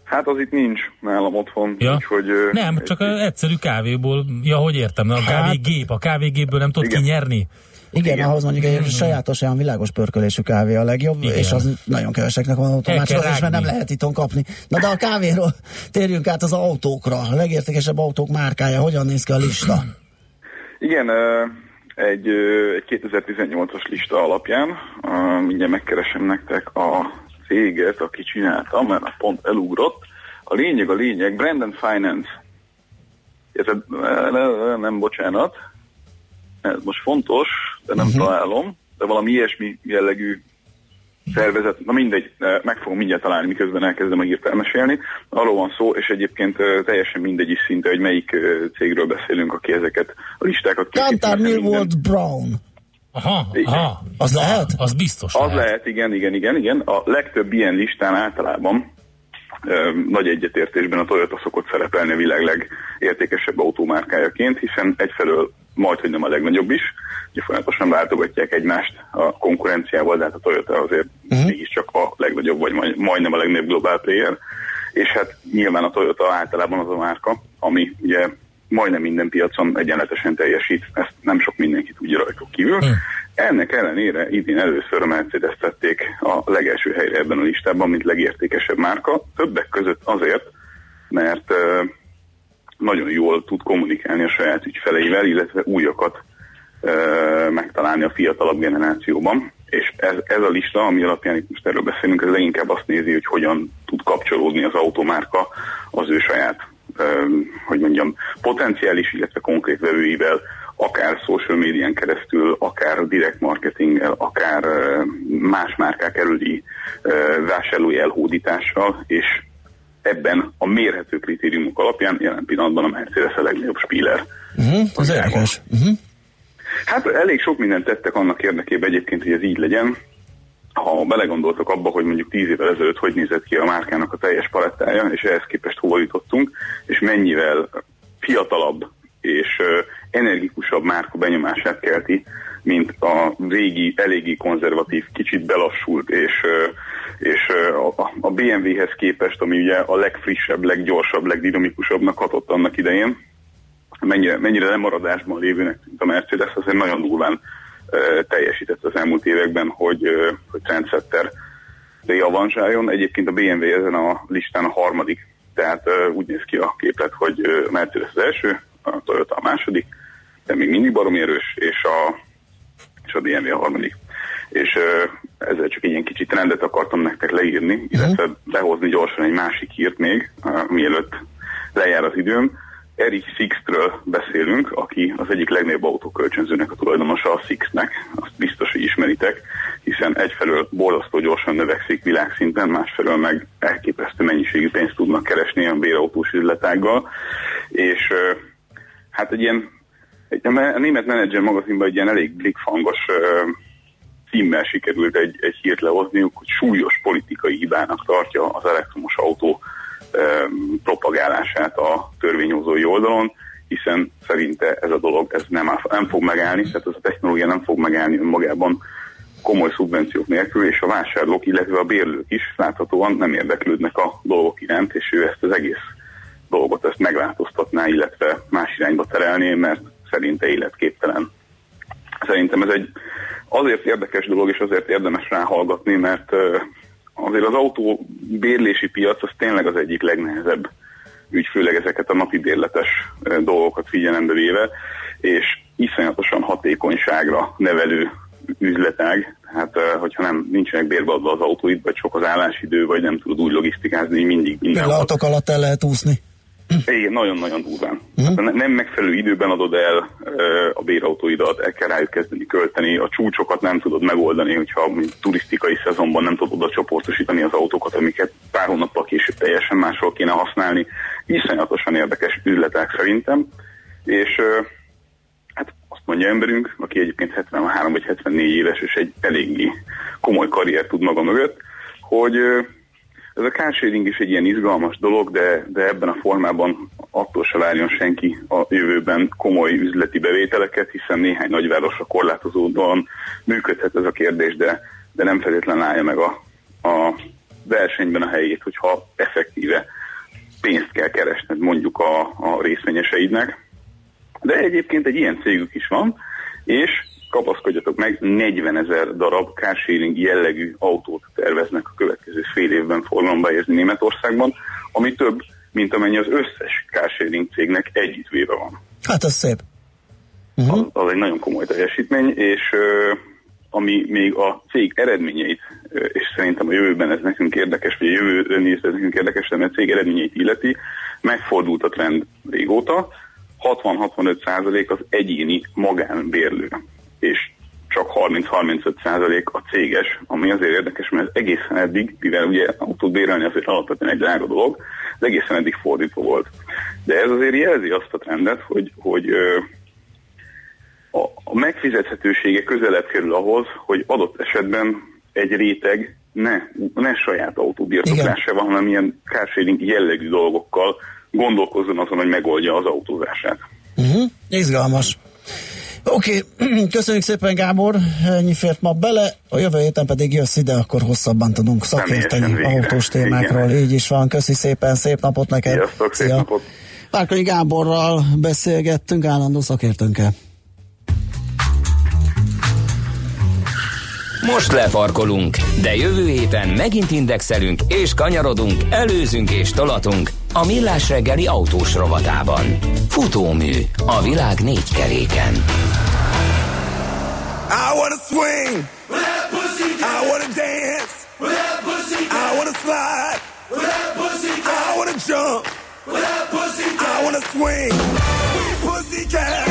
Hát az itt nincs nálam otthon. Ja? Úgyhogy, nem, csak egy... egyszerű kávéból, ja, hogy értem, a hát... kávégép, a kávégépből nem tudod Igen. kinyerni? Igen, Igen, ahhoz mondjuk egy sajátos olyan világos pörkölésű kávé a legjobb, Igen. és az nagyon keveseknek van automácsos, és mert nem lehet itthon kapni. Na de a kávéról térjünk át az autókra. A legértékesebb autók márkája, hogyan néz ki a lista? Igen, egy, egy 2018-as lista alapján, mindjárt megkeresem nektek a céget, aki csinálta, mert pont elugrott. A lényeg, a lényeg, Brandon Finance. Ez, nem, bocsánat, ez most fontos, de nem uh-huh. találom, de valami ilyesmi jellegű szervezet, na mindegy, meg fogom mindjárt találni, miközben elkezdem a hírt elmesélni. Arról van szó, és egyébként teljesen mindegy is szinte, hogy melyik cégről beszélünk, aki ezeket a listákat készít. Kantar Millward Brown. Aha, aha, az lehet? Az biztos Az lehet. lehet, igen, igen, igen, igen. A legtöbb ilyen listán általában nagy egyetértésben a Toyota szokott szerepelni a világ legértékesebb autómárkájaként, hiszen egyfelől majd, hogy nem a legnagyobb is, ugye folyamatosan váltogatják egymást a konkurenciával, de hát a Toyota azért uh-huh. mégiscsak a legnagyobb, vagy majd, majdnem a legnagyobb globál player, és hát nyilván a Toyota általában az a márka, ami ugye majdnem minden piacon egyenletesen teljesít, ezt nem sok mindenki tudja rajtuk kívül. Hmm. Ennek ellenére idén először a Mercedes tették a legelső helyre ebben a listában, mint legértékesebb márka, többek között azért, mert nagyon jól tud kommunikálni a saját ügyfeleivel, illetve újakat megtalálni a fiatalabb generációban. És ez, ez a lista, ami alapján itt most erről beszélünk, ez leginkább azt nézi, hogy hogyan tud kapcsolódni az automárka az ő saját hogy mondjam, potenciális, illetve konkrét vevőivel, akár social médián keresztül, akár direkt marketinggel, akár más márkák előli vásárlói elhódítással, és ebben a mérhető kritériumok alapján jelen pillanatban a Mercedes a legnagyobb spíler. Uh-huh, az érdekes. Uh-huh. Hát elég sok mindent tettek annak érdekében egyébként, hogy ez így legyen ha belegondoltak abba, hogy mondjuk tíz évvel ezelőtt hogy nézett ki a márkának a teljes palettája, és ehhez képest hova jutottunk, és mennyivel fiatalabb és energikusabb márka benyomását kelti, mint a régi, eléggé konzervatív, kicsit belassult, és, és a BMW-hez képest, ami ugye a legfrissebb, leggyorsabb, legdinamikusabbnak hatott annak idején, mennyire, mennyire lemaradásban lévőnek tűnt a Mercedes, azért nagyon durván teljesített az elmúlt években, hogy, hogy trendsetter javanzsáljon. Egyébként a BMW ezen a listán a harmadik, tehát úgy néz ki a képlet, hogy Mercedes az első, a Toyota a második, de még mindig baromi erős, és a, és a BMW a harmadik. És ezzel csak egy ilyen kicsit trendet akartam nektek leírni, uh-huh. illetve behozni gyorsan egy másik hírt még, mielőtt lejár az időm Erich Sixtről beszélünk, aki az egyik legnagyobb autókölcsönzőnek a tulajdonosa a Sixnek, azt biztos, hogy ismeritek, hiszen egyfelől borzasztó gyorsan növekszik világszinten, másfelől meg elképesztő mennyiségű pénzt tudnak keresni a bérautós üzletággal, és hát egy ilyen egy, a német menedzser magazinban egy ilyen elég blikfangos címmel sikerült egy, egy hírt lehozniuk, hogy súlyos politikai hibának tartja az elektromos autó propagálását a törvényhozói oldalon, hiszen szerinte ez a dolog ez nem, nem fog megállni, tehát ez a technológia nem fog megállni önmagában komoly szubvenciók nélkül, és a vásárlók, illetve a bérlők is láthatóan nem érdeklődnek a dolgok iránt, és ő ezt az egész dolgot ezt megváltoztatná, illetve más irányba terelné, mert szerinte életképtelen. Szerintem ez egy azért érdekes dolog, és azért érdemes ráhallgatni, mert azért az autó bérlési piac az tényleg az egyik legnehezebb ügy, főleg ezeket a napi bérletes dolgokat figyelembe véve, és iszonyatosan hatékonyságra nevelő üzletág, tehát hogyha nem nincsenek bérbe adva az autóid, vagy sok az állásidő, vagy nem tudod úgy logisztikázni, mindig minden. Pillanatok alatt el lehet úszni. Igen, nagyon-nagyon durván. Uh-huh. Hát nem megfelelő időben adod el a bérautóidat, el kell rájuk kezdeni költeni, a csúcsokat nem tudod megoldani, hogyha turisztikai szezonban nem tudod oda csoportosítani az autókat, amiket pár hónappal később teljesen máshol kéne használni. Iszonyatosan érdekes üzletek szerintem, és hát azt mondja emberünk, aki egyébként 73 vagy 74 éves, és egy eléggé komoly karrier tud maga mögött, hogy ez a carsharing is egy ilyen izgalmas dolog, de, de ebben a formában attól se várjon senki a jövőben komoly üzleti bevételeket, hiszen néhány nagyvárosra korlátozódóan működhet ez a kérdés, de, de nem feltétlenül állja meg a, a versenyben a helyét, hogyha effektíve pénzt kell keresned mondjuk a, a részvényeseidnek. De egyébként egy ilyen cégük is van, és kapaszkodjatok meg, 40 ezer darab carsharing jellegű autót terveznek a következő fél évben forgalomba helyezni Németországban, ami több, mint amennyi az összes carsharing cégnek együttvéve van. Hát az szép. Uh-huh. Az, az egy nagyon komoly teljesítmény, és uh, ami még a cég eredményeit, uh, és szerintem a jövőben ez nekünk érdekes, vagy a jövőben ez nekünk érdekes, mert a cég eredményeit illeti, megfordult a trend régóta, 60-65 százalék az egyéni magánbérlő és csak 30-35 százalék a céges, ami azért érdekes, mert egészen eddig, mivel ugye autót bérelni azért alapvetően egy drága dolog, de egészen eddig fordítva volt. De ez azért jelzi azt a trendet, hogy, hogy a, a megfizethetősége közelebb kerül ahhoz, hogy adott esetben egy réteg ne, ne saját autóbirtoklása van, hanem ilyen carsharing jellegű dolgokkal gondolkozzon azon, hogy megoldja az autózását. Uh-huh. Izgalmas. Oké, okay. köszönjük szépen Gábor, ennyi fért ma bele, a jövő héten pedig jössz ide, akkor hosszabban tudunk szakérteni autós témákról, Igen. így is van, köszi szépen, szép napot neked. Sziasztok, szép napot. Várkonyi Gáborral beszélgettünk, állandó szakértőnkkel. Most lefarkolunk, de jövő héten megint indexelünk és kanyarodunk, előzünk és tolatunk a Millás reggeli autós rovatában. Futómű a világ négy keréken. I wanna swing, I wanna dance, I wanna slide, I wanna jump, I wanna swing, pussy cat.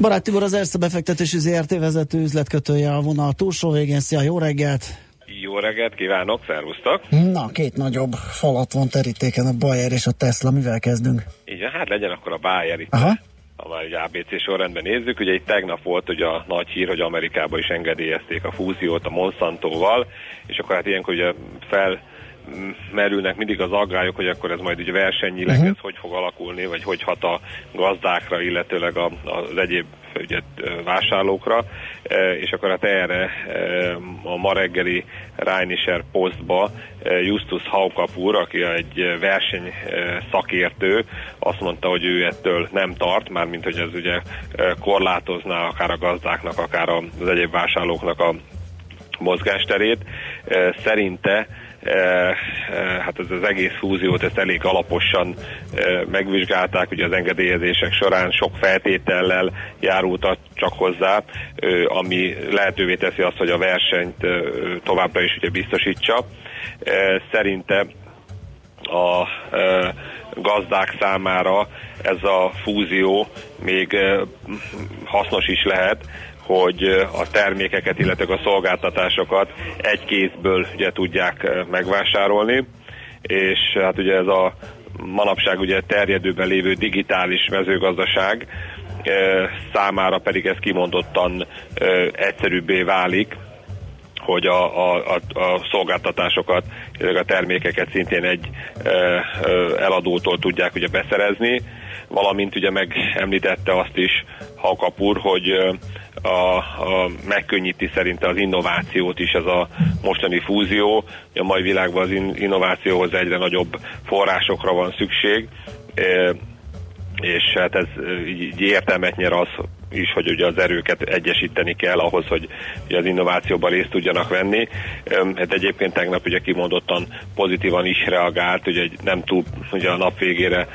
Barát Tibor az Erste befektetési ZRT vezető üzletkötője a vonal túlsó végén. Szia, jó reggelt! Jó reggelt kívánok, szervusztok! Na, két nagyobb falat van terítéken, a Bayer és a Tesla, mivel kezdünk? Így hát legyen akkor a Bayer itt. Aha. Ha már egy ABC sorrendben nézzük, ugye itt tegnap volt ugye a nagy hír, hogy Amerikában is engedélyezték a fúziót a Monsantoval, és akkor hát ilyenkor ugye fel merülnek mindig az aggályok, hogy akkor ez majd ugye versenyileg uh-huh. ez hogy fog alakulni, vagy hogy hat a gazdákra, illetőleg a, az egyéb ugye, vásárlókra, és akkor hát erre a ma reggeli Rheinischer Postba Justus Haukapur, aki egy verseny szakértő, azt mondta, hogy ő ettől nem tart, mármint hogy ez ugye korlátozná akár a gazdáknak, akár az egyéb vásárlóknak a mozgásterét. Szerinte hát ez az egész fúziót ezt elég alaposan megvizsgálták, ugye az engedélyezések során sok feltétellel járultak csak hozzá, ami lehetővé teszi azt, hogy a versenyt továbbra is ugye biztosítsa. Szerinte a gazdák számára ez a fúzió még hasznos is lehet, hogy a termékeket, illetve a szolgáltatásokat egy kézből ugye tudják megvásárolni, és hát ugye ez a manapság ugye terjedőben lévő digitális mezőgazdaság számára pedig ez kimondottan egyszerűbbé válik, hogy a, a, a, a szolgáltatásokat, a termékeket szintén egy eladótól tudják ugye beszerezni, valamint ugye megemlítette azt is Hakapur, hogy a, a, megkönnyíti szerinte az innovációt is ez a mostani fúzió. A mai világban az in, innovációhoz egyre nagyobb forrásokra van szükség, és hát ez így, így értelmet nyer az, is, hogy ugye az erőket egyesíteni kell ahhoz, hogy ugye az innovációban részt tudjanak venni. Hát egyébként tegnap ugye kimondottan pozitívan is reagált, ugye nem túl ugye a nap végére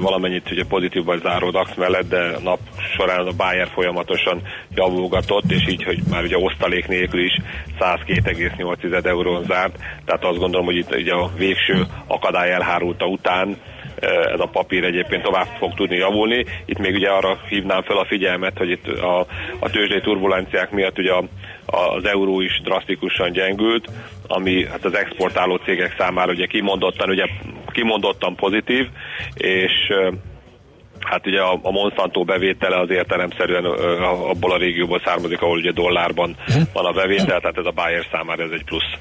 valamennyit ugye pozitívban záró DAX mellett, de a nap során a Bayer folyamatosan javulgatott, és így, hogy már ugye osztalék nélkül is 102,8 eurón zárt, tehát azt gondolom, hogy itt ugye a végső akadály elhárulta után ez a papír egyébként tovább fog tudni javulni. Itt még ugye arra hívnám fel a figyelmet, hogy itt a, a tőzsdei turbulenciák miatt ugye a, a, az euró is drasztikusan gyengült, ami hát az exportáló cégek számára ugye kimondottan, ugye kimondottan pozitív, és hát ugye a, a Monsanto bevétele az értelemszerűen abból a régióból származik, ahol ugye dollárban van a bevétel, tehát ez a Bayer számára ez egy plusz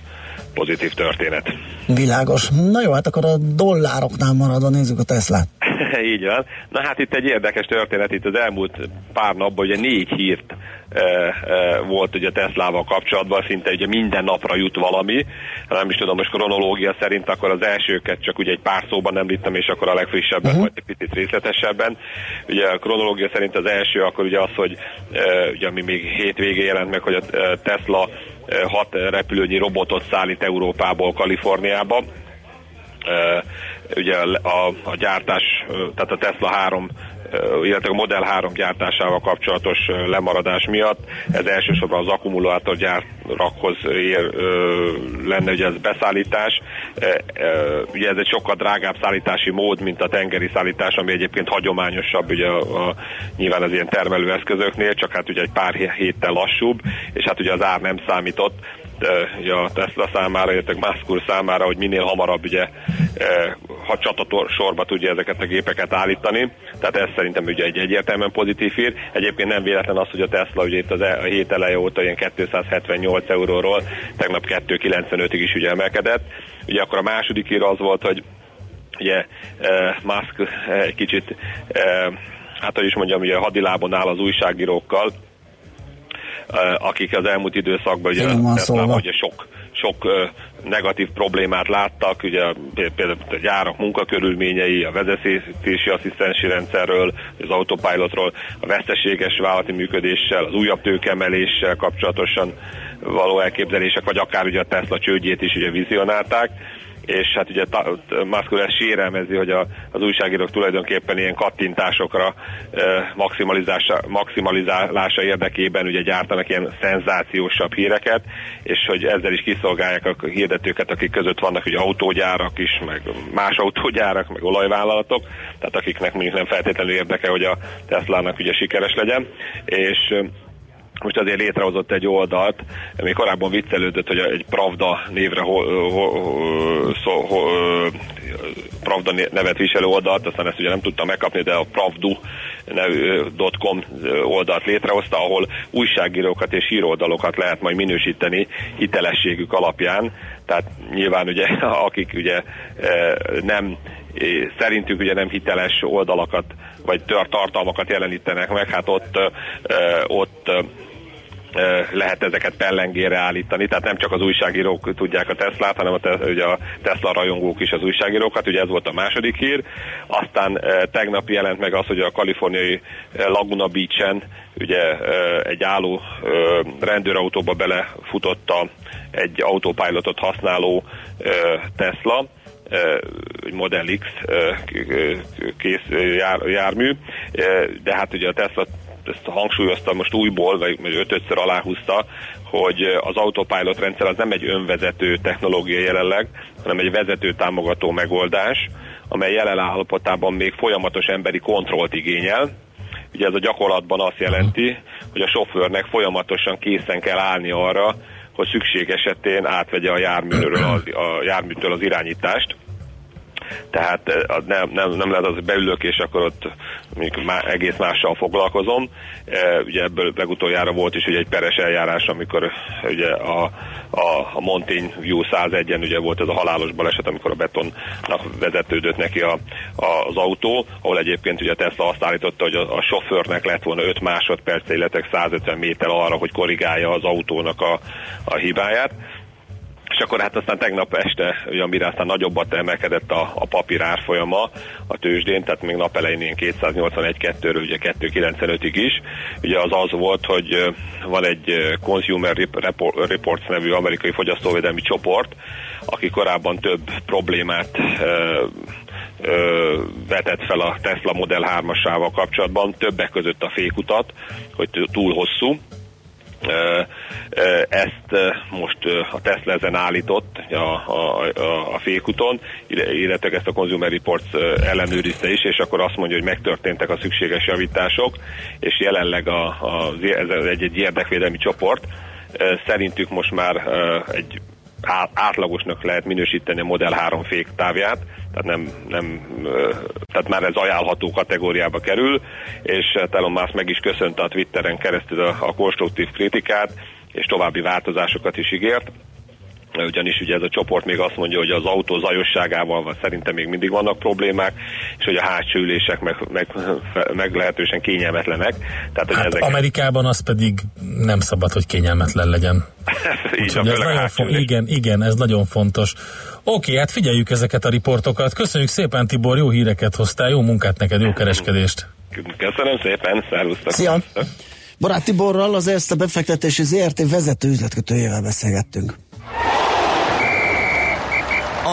pozitív történet. Világos. Na jó, hát akkor a dollároknál maradva nézzük a Teslát. Így van. Na hát itt egy érdekes történet, itt az elmúlt pár napban ugye négy hírt e, e, volt ugye Teslával kapcsolatban, szinte ugye minden napra jut valami, nem is tudom, most kronológia szerint akkor az elsőket csak ugye egy pár szóban említem, és akkor a legfrissebben, uh-huh. vagy egy picit részletesebben. Ugye a kronológia szerint az első akkor ugye az, hogy e, ugye ami még hétvégén jelent meg, hogy a Tesla hat repülőnyi robotot szállít Európából Kaliforniába. Ugye a, a gyártás, tehát a Tesla 3 illetve a Model 3 gyártásával kapcsolatos lemaradás miatt. Ez elsősorban az akkumulátorgyárakhoz ér, lenne ugye ez beszállítás. Ugye ez egy sokkal drágább szállítási mód, mint a tengeri szállítás, ami egyébként hagyományosabb ugye a, a, nyilván az ilyen termelőeszközöknél, csak hát ugye egy pár héttel lassúbb, és hát ugye az ár nem számított ugye a Tesla számára, illetve Musk számára, hogy minél hamarabb ugye ha csatator sorba tudja ezeket a gépeket állítani. Tehát ez szerintem ugye egy egyértelműen pozitív hír. Egyébként nem véletlen az, hogy a Tesla ugye itt az e, a hét eleje óta ilyen 278 euróról tegnap 295-ig is ugye emelkedett. Ugye akkor a második hír az volt, hogy ugye Musk egy kicsit hát hogy is mondjam, ugye hadilábon áll az újságírókkal, akik az elmúlt időszakban ugye, Tesla, ugye sok, sok negatív problémát láttak, ugye például a gyárak munkakörülményei, a vezetési asszisztensi rendszerről, az autopilotról, a veszteséges vállalati működéssel, az újabb tőkemeléssel kapcsolatosan való elképzelések, vagy akár ugye a Tesla csődjét is ugye vizionálták és hát ugye Musk ezt sérelmezi, hogy a, az újságírók tulajdonképpen ilyen kattintásokra maximalizálása, maximalizálása érdekében ugye gyártanak ilyen szenzációsabb híreket, és hogy ezzel is kiszolgálják a hirdetőket, akik között vannak ugye autógyárak is, meg más autógyárak, meg olajvállalatok, tehát akiknek mondjuk nem feltétlenül érdeke, hogy a Tesla-nak ugye sikeres legyen, és most azért létrehozott egy oldalt, ami korábban viccelődött, hogy egy Pravda névre ho, ho, ho, szó, ho, Pravda nevet viselő oldalt, aztán ezt ugye nem tudtam megkapni, de a pravdu.com oldalt létrehozta, ahol újságírókat és híroldalokat lehet majd minősíteni hitelességük alapján. Tehát nyilván ugye, akik ugye nem szerintük ugye nem hiteles oldalakat vagy tartalmakat jelenítenek meg, hát ott, ott lehet ezeket pellengére állítani, tehát nem csak az újságírók tudják a Teslát, hanem a, te, ugye a Tesla rajongók is az újságírókat, ugye ez volt a második hír. Aztán tegnap jelent meg az, hogy a kaliforniai Laguna Beach-en ugye egy álló rendőrautóba belefutotta egy autopilotot használó Tesla, Model X kész jár, jármű, de hát ugye a Tesla ezt hangsúlyozta most újból, vagy, vagy ötötször aláhúzta, hogy az autopilot rendszer az nem egy önvezető technológia jelenleg, hanem egy vezető támogató megoldás, amely jelen állapotában még folyamatos emberi kontrollt igényel. Ugye ez a gyakorlatban azt jelenti, hogy a sofőrnek folyamatosan készen kell állni arra, hogy szükség esetén átvegye a járműről az, a járműtől az irányítást tehát eh, nem, nem, nem lehet az, hogy beülök, és akkor ott má, egész mással foglalkozom. E, ugye ebből legutoljára volt is ugye egy peres eljárás, amikor ugye a, a, a Montaigne View 101-en ugye volt ez a halálos baleset, amikor a betonnak vezetődött neki a, a, az autó, ahol egyébként ugye Tesla azt állította, hogy a, a sofőrnek lett volna 5 másodperc, illetve 150 méter arra, hogy korrigálja az autónak a, a hibáját és akkor hát aztán tegnap este, ugye, amire aztán nagyobbat emelkedett a, a papír árfolyama a tőzsdén, tehát még nap elején ilyen 281-2-ről ugye 295-ig is. Ugye az az volt, hogy van egy Consumer Reports nevű amerikai fogyasztóvédelmi csoport, aki korábban több problémát vetett fel a Tesla Model 3-asával kapcsolatban, többek között a fékutat, hogy túl hosszú, ezt most a Tesla ezen állított a, a, a, a fékuton, illetve ezt a Consumer Reports ellenőrizte is, és akkor azt mondja, hogy megtörténtek a szükséges javítások, és jelenleg a, a, ez egy, egy érdekvédelmi csoport, szerintük most már egy átlagosnak lehet minősíteni a Model 3 fék távját, tehát, nem, nem, tehát már ez ajánlható kategóriába kerül, és Elon Musk meg is köszönte a Twitteren keresztül a, a konstruktív kritikát, és további változásokat is ígért ugyanis ugye ez a csoport még azt mondja, hogy az autó zajosságával szerintem még mindig vannak problémák, és hogy a hátsó ülések meg, meg, meg lehetősen kényelmetlenek. Tehát, hogy hát ezek... Amerikában az pedig nem szabad, hogy kényelmetlen legyen. Így ez nagyon fo- igen, igen, ez nagyon fontos. Oké, hát figyeljük ezeket a riportokat. Köszönjük szépen, Tibor, jó híreket hoztál, jó munkát neked, jó kereskedést. Köszönöm szépen, szervusztok. Szia! Barát Tiborral az ezt a befektetési ZRT vezető üzletkötőjével beszélgettünk.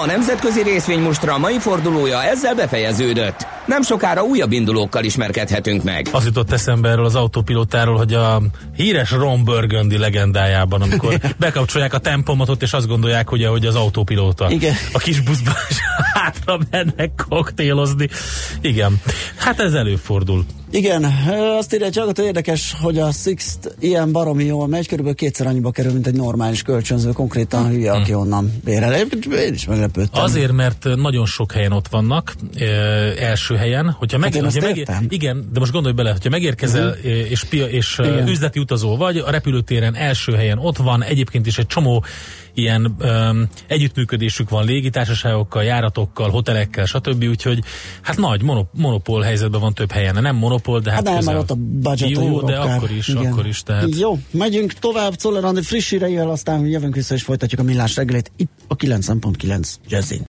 Nemzetközi részvénymustra mai fordulója ezzel befejeződött. Nem sokára újabb indulókkal ismerkedhetünk meg. Az jutott eszembe erről az autópilótáról, hogy a híres Ron Burgundy legendájában, amikor bekapcsolják a tempomatot, és azt gondolják, hogy, hogy az autópilóta. Igen. A kis buszban hátra mennek koktélozni. Igen. Hát ez előfordul. Igen, azt írja csak, hogy érdekes, hogy a Sixt ilyen baromi jól megy, körülbelül kétszer annyiba kerül, mint egy normális kölcsönző, konkrétan hm. hülye, aki hm. onnan bérel. Én is meglepődtem. Azért, mert nagyon sok helyen ott vannak, e, első helyen, hogyha, meg, hát hogyha megér, igen, de most gondolj bele, hogyha megérkezel uh-huh. és, és üzleti utazó vagy, a repülőtéren első helyen ott van, egyébként is egy csomó ilyen um, együttműködésük van légitársaságokkal, járatokkal, hotelekkel, stb. Úgyhogy hát nagy monop- monopól helyzetben van több helyen. Nem monopól, de hát, hát nem, ott a budget Jó, de akkor is, Igen. akkor is. Tehát... Jó, megyünk tovább Czoller Andi friss híreivel, aztán jövünk vissza és folytatjuk a millás reggelét itt a 9.9 Jazzin.